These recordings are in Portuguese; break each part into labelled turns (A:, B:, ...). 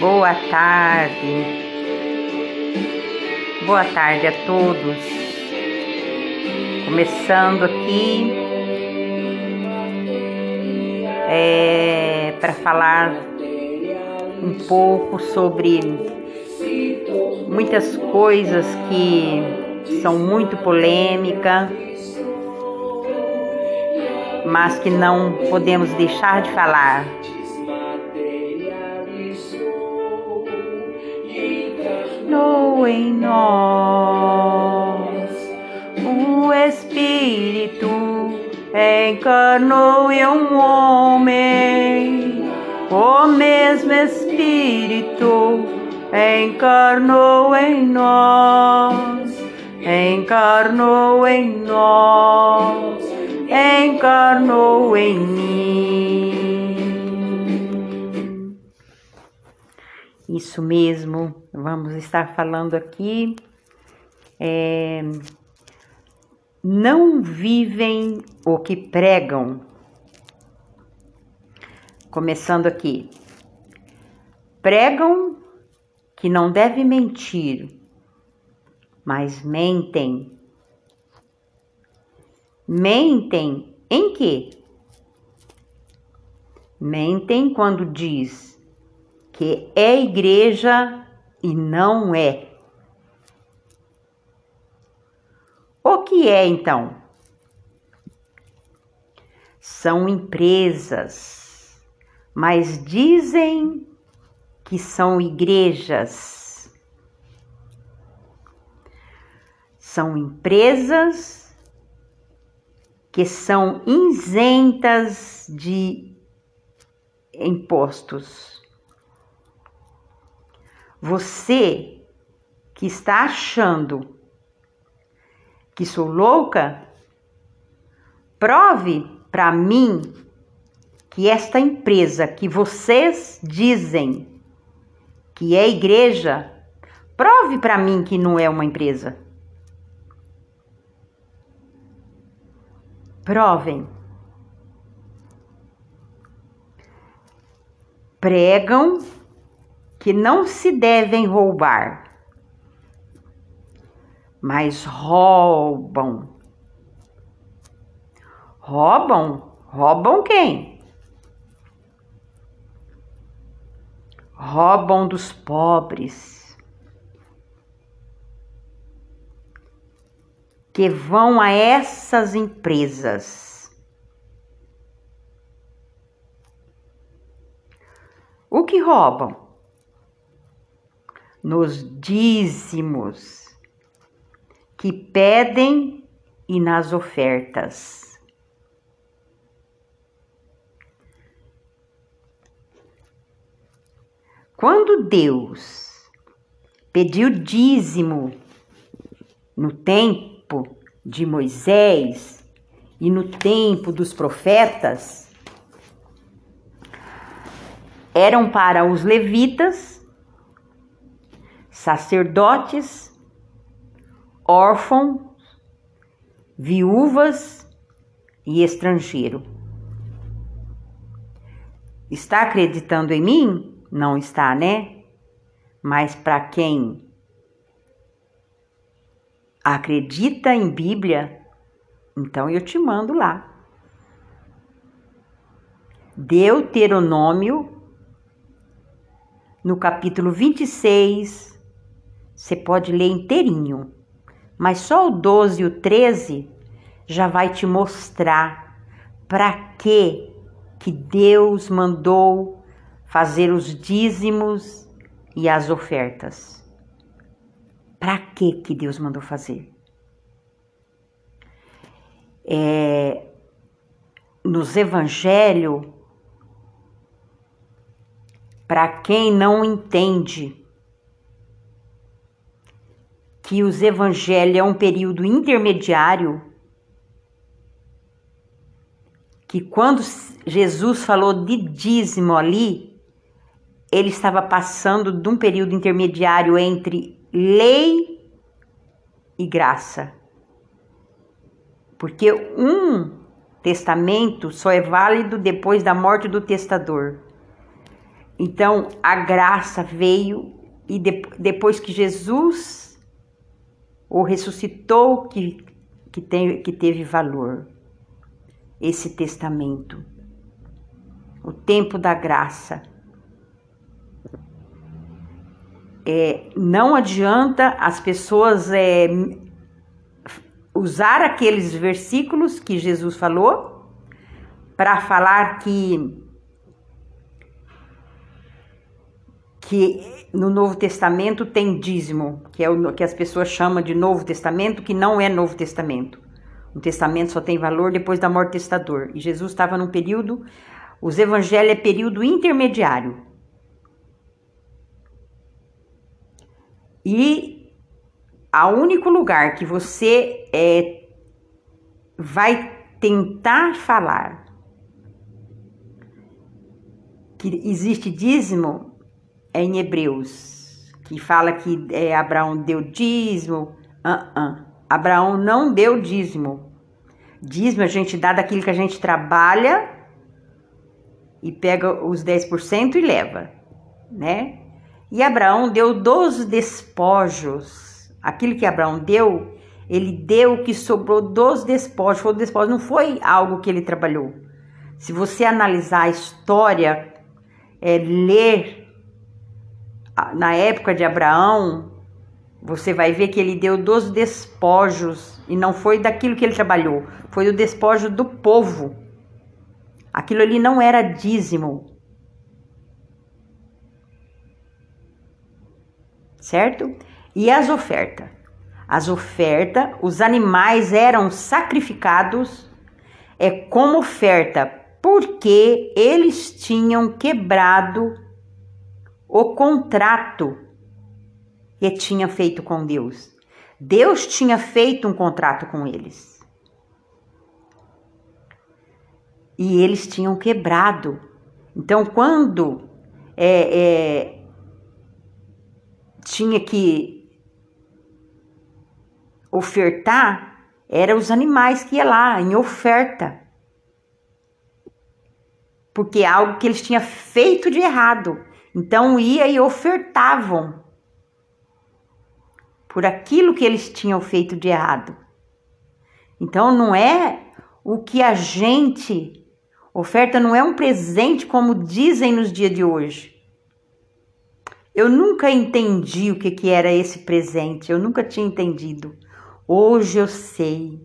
A: Boa tarde. Boa tarde a todos. Começando aqui é, para falar um pouco sobre muitas coisas que são muito polêmicas, mas que não podemos deixar de falar. No em nós. O Espírito encarnou em um homem, o mesmo Espírito encarnou em nós, encarnou em nós, encarnou em mim. Isso mesmo, vamos estar falando aqui. É, não vivem o que pregam. Começando aqui. Pregam que não deve mentir, mas mentem. Mentem em quê? Mentem quando diz que é igreja e não é. O que é então? São empresas, mas dizem que são igrejas. São empresas que são isentas de impostos. Você que está achando que sou louca, prove para mim que esta empresa que vocês dizem que é igreja, prove para mim que não é uma empresa. Provem. Pregam que não se devem roubar, mas roubam. Roubam? Roubam quem? roubam dos pobres, que vão a essas empresas. O que roubam? Nos dízimos que pedem e nas ofertas. Quando Deus pediu dízimo no tempo de Moisés e no tempo dos profetas, eram para os levitas, sacerdotes, órfãos, viúvas e estrangeiro. Está acreditando em mim? não está, né? Mas para quem acredita em Bíblia, então eu te mando lá. Deuteronômio, no capítulo 26, você pode ler inteirinho, mas só o 12 e o 13 já vai te mostrar para que que Deus mandou fazer os dízimos e as ofertas. Para que que Deus mandou fazer? É, nos evangelhos, para quem não entende que os evangelhos é um período intermediário, que quando Jesus falou de dízimo ali, ele estava passando de um período intermediário entre lei e graça. Porque um testamento só é válido depois da morte do testador. Então, a graça veio e de, depois que Jesus o ressuscitou, que, que, tem, que teve valor esse testamento. O tempo da graça. É, não adianta as pessoas é, usar aqueles versículos que Jesus falou para falar que que no Novo Testamento tem dízimo, que é o que as pessoas chamam de Novo Testamento, que não é Novo Testamento. O testamento só tem valor depois da morte do testador. E Jesus estava num período, os evangelhos é período intermediário. E o único lugar que você é, vai tentar falar que existe dízimo é em Hebreus, que fala que é, Abraão deu dízimo. Uh -uh. Abraão não deu dízimo. Dízimo a gente dá daquilo que a gente trabalha e pega os 10% e leva, né? E Abraão deu dos despojos. Aquilo que Abraão deu, ele deu o que sobrou dos despojos. Foi o despojo, não foi algo que ele trabalhou. Se você analisar a história, é, ler na época de Abraão, você vai ver que ele deu dos despojos e não foi daquilo que ele trabalhou, foi do despojo do povo. Aquilo ali não era dízimo. Certo? E as ofertas? As ofertas, os animais eram sacrificados é como oferta, porque eles tinham quebrado o contrato que tinha feito com Deus. Deus tinha feito um contrato com eles. E eles tinham quebrado. Então, quando é, é, tinha que ofertar, eram os animais que ia lá em oferta. Porque é algo que eles tinham feito de errado. Então ia e ofertavam por aquilo que eles tinham feito de errado. Então não é o que a gente oferta, não é um presente como dizem nos dias de hoje. Eu nunca entendi o que, que era esse presente, eu nunca tinha entendido. Hoje eu sei,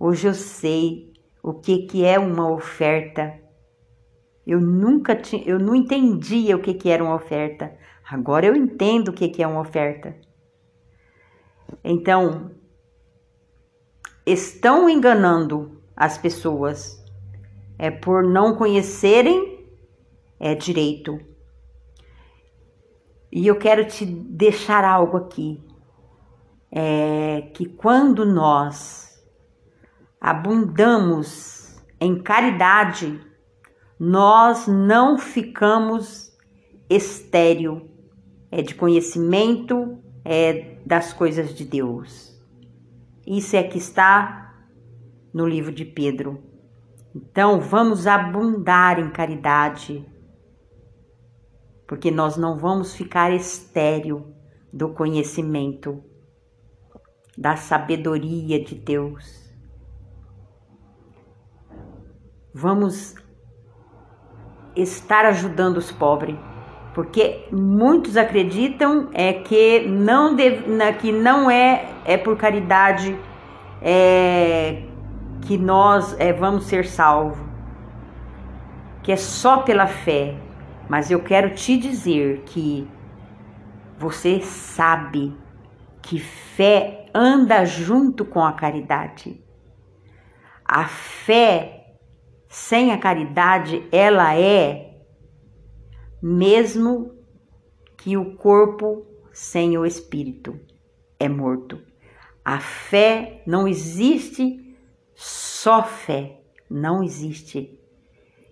A: hoje eu sei o que, que é uma oferta eu nunca tinha, eu não entendia o que, que era uma oferta. Agora eu entendo o que, que é uma oferta. Então, estão enganando as pessoas é por não conhecerem é direito. E eu quero te deixar algo aqui. É que quando nós abundamos em caridade, nós não ficamos estéril é de conhecimento é das coisas de Deus. Isso é que está no livro de Pedro. Então, vamos abundar em caridade, porque nós não vamos ficar estéril do conhecimento, da sabedoria de Deus. Vamos estar ajudando os pobres, porque muitos acreditam é que não deve, que não é é por caridade é, que nós é, vamos ser salvos, que é só pela fé. Mas eu quero te dizer que você sabe que fé anda junto com a caridade. A fé sem a caridade, ela é mesmo que o corpo sem o espírito é morto. A fé não existe só fé, não existe.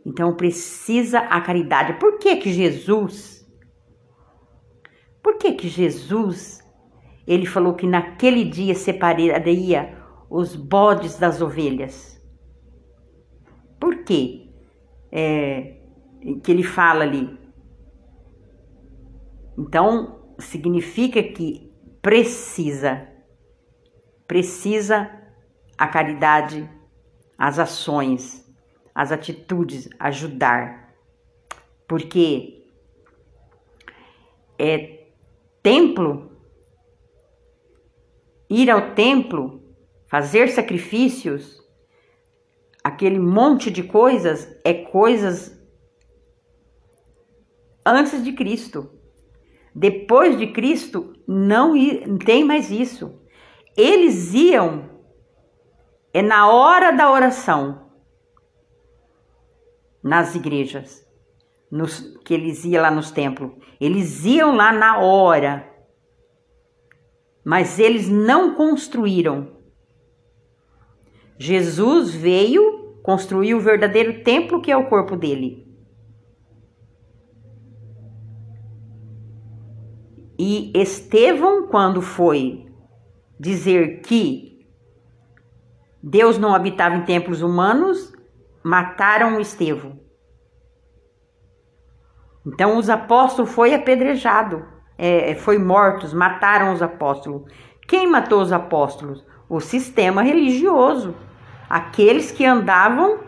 A: Então precisa a caridade. Por que que Jesus Por que que Jesus ele falou que naquele dia separaria os bodes das ovelhas? que é, que ele fala ali. Então, significa que precisa, precisa a caridade, as ações, as atitudes, ajudar. Porque é templo, ir ao templo, fazer sacrifícios, aquele monte de coisas é coisas antes de Cristo. Depois de Cristo, não tem mais isso. Eles iam, é na hora da oração, nas igrejas, nos, que eles iam lá nos templos. Eles iam lá na hora, mas eles não construíram. Jesus veio, construir o verdadeiro templo que é o corpo dele. E Estevão, quando foi dizer que Deus não habitava em templos humanos, mataram Estevão. Então os apóstolos foi apedrejado, é, foi mortos, mataram os apóstolos. Quem matou os apóstolos? O sistema religioso, aqueles que andavam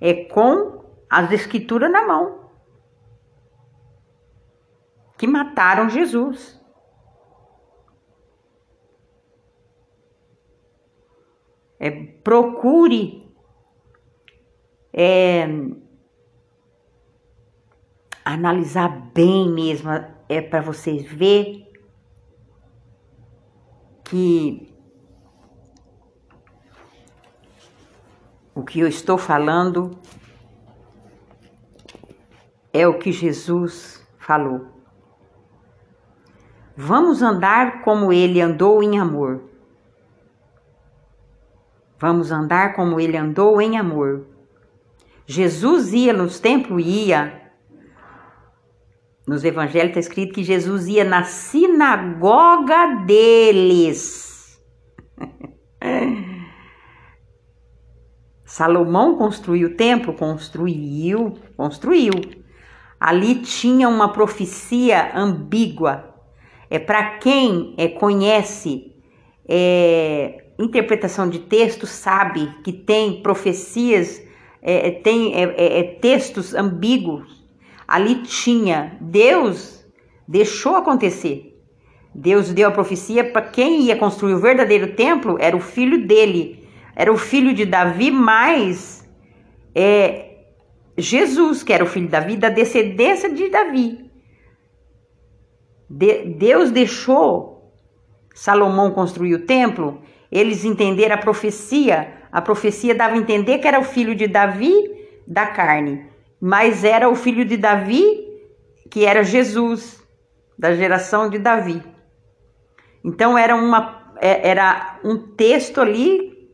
A: é, com as escrituras na mão que mataram Jesus. É, procure é, analisar bem mesmo, é para vocês ver que o que eu estou falando é o que Jesus falou. Vamos andar como ele andou em amor. Vamos andar como ele andou em amor. Jesus ia nos templos, ia. Nos evangelhos está escrito que Jesus ia na sinagoga deles. Salomão construiu o templo? Construiu, construiu. Ali tinha uma profecia ambígua é, Para quem é, conhece é, interpretação de texto, sabe que tem profecias, é, é tem é, é, é, textos ambíguos. Ali tinha, Deus deixou acontecer. Deus deu a profecia para quem ia construir o verdadeiro templo, era o filho dele, era o filho de Davi, mais Jesus, que era o filho de Davi, da descendência de Davi. De, Deus deixou Salomão construir o templo, eles entenderam a profecia. A profecia dava a entender que era o filho de Davi da carne, mas era o filho de Davi que era Jesus, da geração de Davi. Então era, uma, é, era um texto ali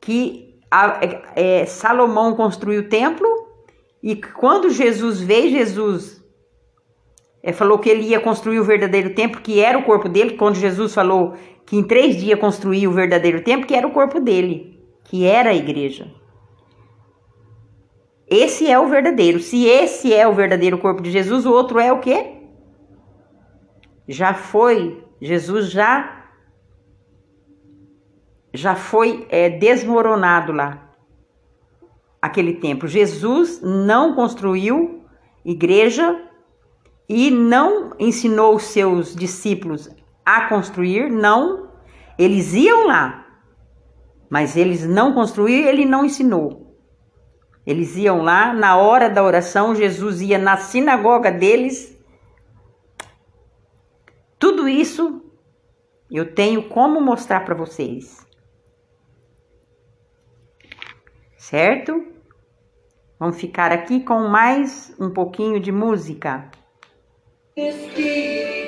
A: que a, é, Salomão construiu o templo e quando Jesus veio, Jesus é, falou que ele ia construir o verdadeiro templo, que era o corpo dele, quando Jesus falou que em três dias construía o verdadeiro templo, que era o corpo dele, que era a igreja. Esse é o verdadeiro. Se esse é o verdadeiro corpo de Jesus, o outro é o quê? Já foi, Jesus já já foi é, desmoronado lá aquele templo. Jesus não construiu igreja e não ensinou os seus discípulos a construir, não. Eles iam lá, mas eles não construíram, ele não ensinou. Eles iam lá, na hora da oração, Jesus ia na sinagoga deles. Tudo isso eu tenho como mostrar para vocês. Certo? Vamos ficar aqui com mais um pouquinho de música. O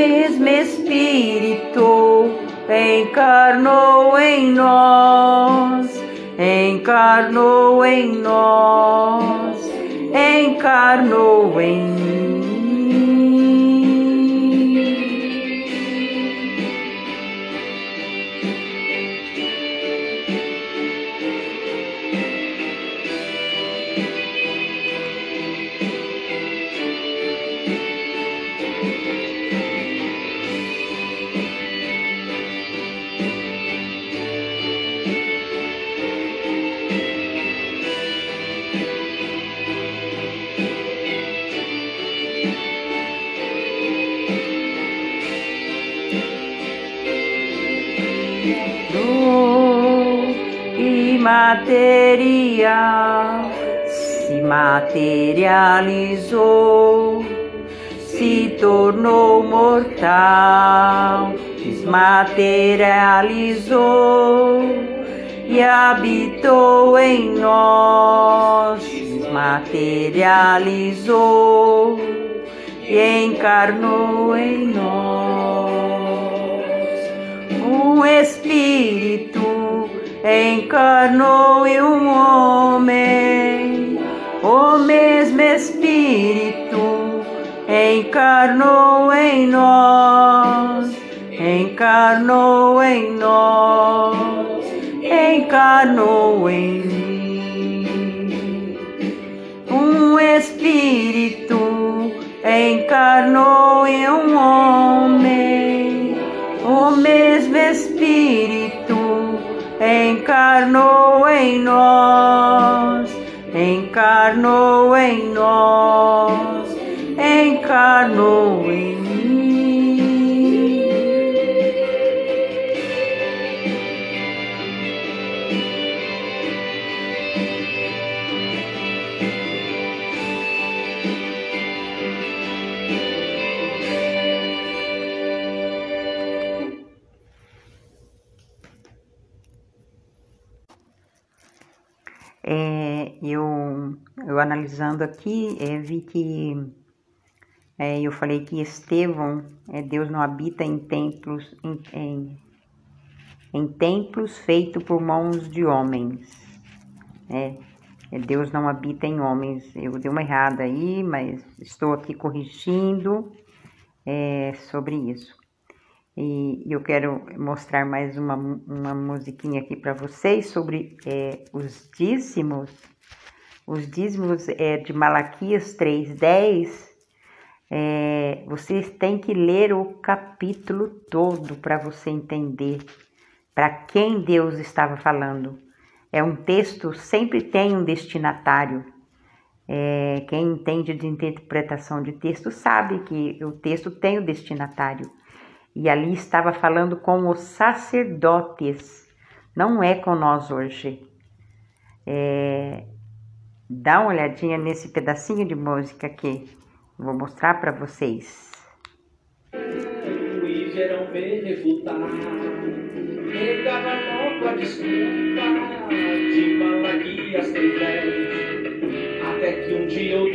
A: mesmo Espírito encarnou em nós, encarnou em nós, encarnou em mim. Imaterial se materializou, se tornou mortal, desmaterializou e habitou em nós, desmaterializou e encarnou em nós. Um espírito encarnou em um homem, o mesmo espírito encarnou em nós, encarnou em nós encarnou em mim. Um espírito encarnou encarnou analisando aqui, é, vi que é, eu falei que Estevão, é, Deus não habita em templos, em, em, em templos feitos por mãos de homens. É, é, Deus não habita em homens. Eu dei uma errada aí, mas estou aqui corrigindo é, sobre isso. E eu quero mostrar mais uma, uma musiquinha aqui para vocês sobre é, os dízimos. Os dízimos é de Malaquias 3,10. É, vocês têm que ler o capítulo todo para você entender para quem Deus estava falando. É um texto, sempre tem um destinatário. É, quem entende de interpretação de texto sabe que o texto tem o destinatário e ali estava falando com os sacerdotes, não é com nós hoje. É, dá uma olhadinha nesse pedacinho de música aqui, vou mostrar para vocês.
B: Vieram me refutar, negava logo a desculpa. De Malaquias 3.10, até que um dia eu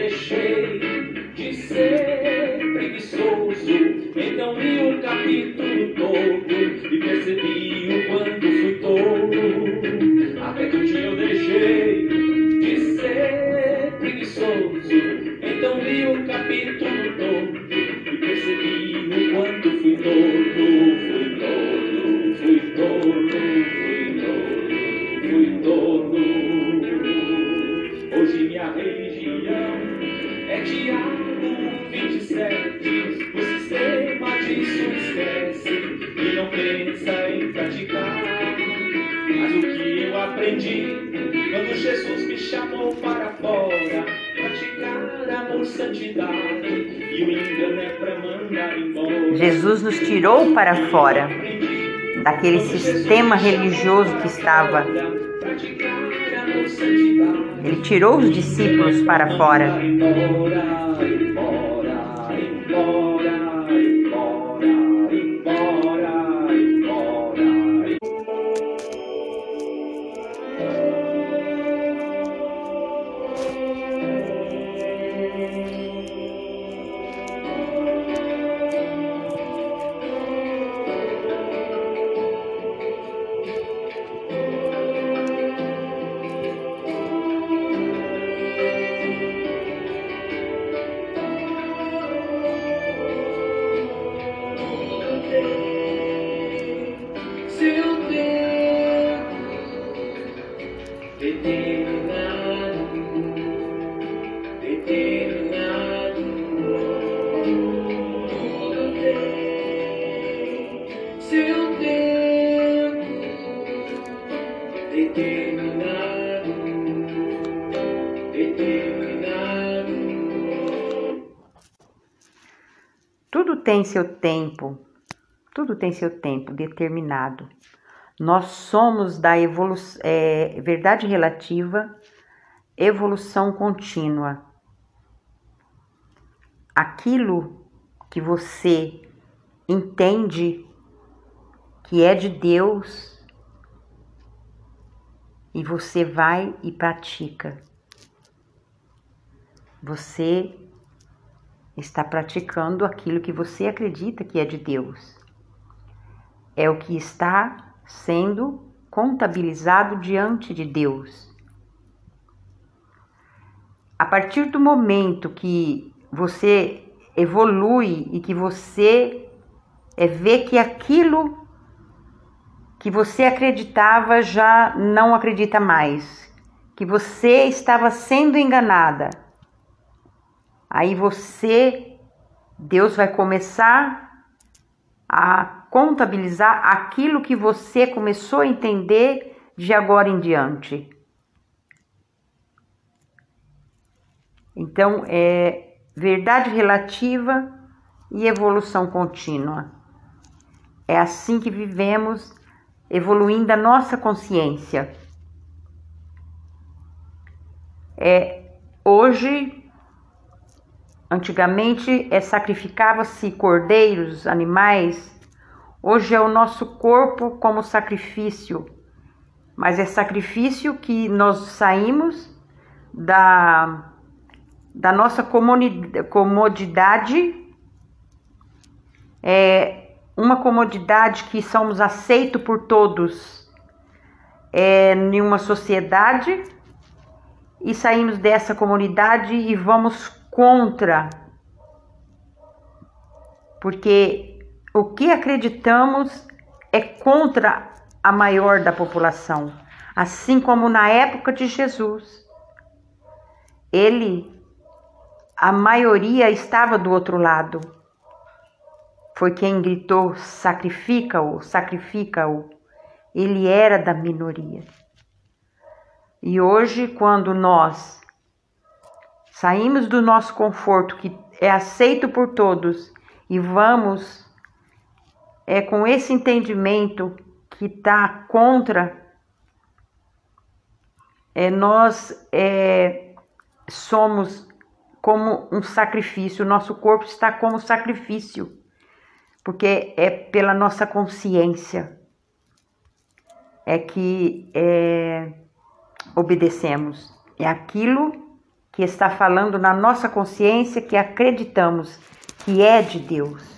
B: aprendi quando Jesus me chamou para fora, praticar amor, santidade e o engano é para mandar embora.
A: Jesus nos tirou para fora daquele sistema religioso que estava. Ele tirou os discípulos para fora. Tem seu tempo, tudo tem seu tempo determinado. Nós somos da evolução, é, verdade relativa, evolução contínua. Aquilo que você entende que é de Deus e você vai e pratica. Você está praticando aquilo que você acredita que é de Deus. É o que está sendo contabilizado diante de Deus. A partir do momento que você evolui e que você é, vê que aquilo que você acreditava já não acredita mais, que você estava sendo enganada. Aí você, Deus vai começar a contabilizar aquilo que você começou a entender de agora em diante. Então, é verdade relativa e evolução contínua. É assim que vivemos, evoluindo a nossa consciência. É, hoje, antigamente, é, sacrificava-se cordeiros, animais. Hoje é o nosso corpo como sacrifício, mas é sacrifício que nós saímos da da nossa comodidade, é uma comodidade que somos aceitos por todos. É, em uma sociedade. E saímos dessa comunidade e vamos contra, porque o que acreditamos é contra a maior da população, assim como na época de Jesus. Ele a maioria estava do outro lado. Foi quem gritou: sacrifica-o, sacrifica-o. Ele era da minoria. E hoje, quando nós saímos do nosso conforto, que é aceito por todos, e vamos é com esse entendimento que está contra, é, nós é, somos como um sacrifício, o nosso corpo está como sacrifício, porque é pela nossa consciência é que é, obedecemos. É aquilo que está falando na nossa consciência que acreditamos que é de Deus.